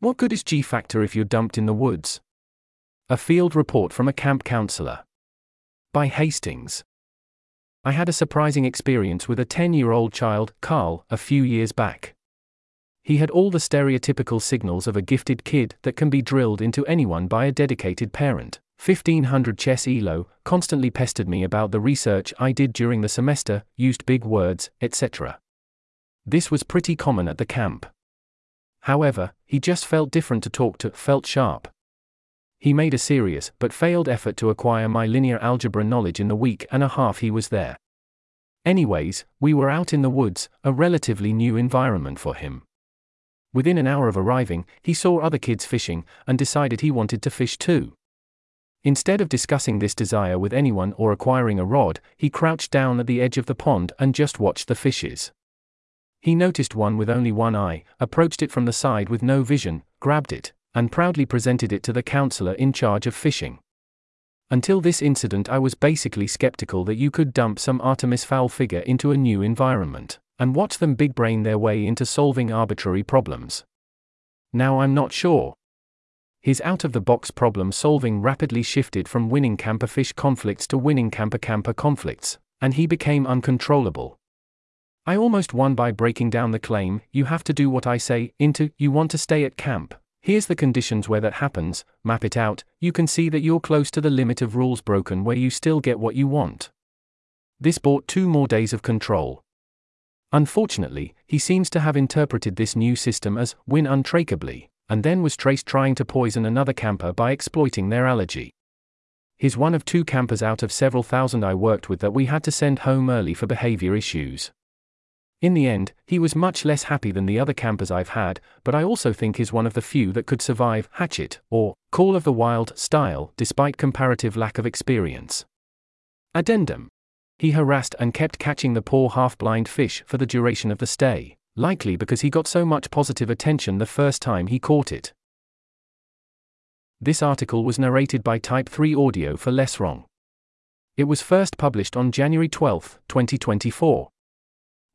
What good is G Factor if you're dumped in the woods? A field report from a camp counselor. By Hastings. I had a surprising experience with a 10 year old child, Carl, a few years back. He had all the stereotypical signals of a gifted kid that can be drilled into anyone by a dedicated parent. 1500 chess elo, constantly pestered me about the research I did during the semester, used big words, etc. This was pretty common at the camp. However, he just felt different to talk to, felt sharp. He made a serious, but failed effort to acquire my linear algebra knowledge in the week and a half he was there. Anyways, we were out in the woods, a relatively new environment for him. Within an hour of arriving, he saw other kids fishing and decided he wanted to fish too. Instead of discussing this desire with anyone or acquiring a rod, he crouched down at the edge of the pond and just watched the fishes. He noticed one with only one eye, approached it from the side with no vision, grabbed it, and proudly presented it to the counselor in charge of fishing. Until this incident, I was basically skeptical that you could dump some Artemis Fowl figure into a new environment and watch them big brain their way into solving arbitrary problems. Now I'm not sure. His out of the box problem solving rapidly shifted from winning camper fish conflicts to winning camper camper conflicts, and he became uncontrollable. I almost won by breaking down the claim, you have to do what I say, into, you want to stay at camp. Here's the conditions where that happens, map it out, you can see that you're close to the limit of rules broken where you still get what you want. This bought two more days of control. Unfortunately, he seems to have interpreted this new system as win untraceably, and then was traced trying to poison another camper by exploiting their allergy. He's one of two campers out of several thousand I worked with that we had to send home early for behavior issues. In the end, he was much less happy than the other campers I've had, but I also think is one of the few that could survive Hatchet or Call of the Wild style despite comparative lack of experience. Addendum. He harassed and kept catching the poor half blind fish for the duration of the stay, likely because he got so much positive attention the first time he caught it. This article was narrated by Type 3 Audio for Less Wrong. It was first published on January 12, 2024.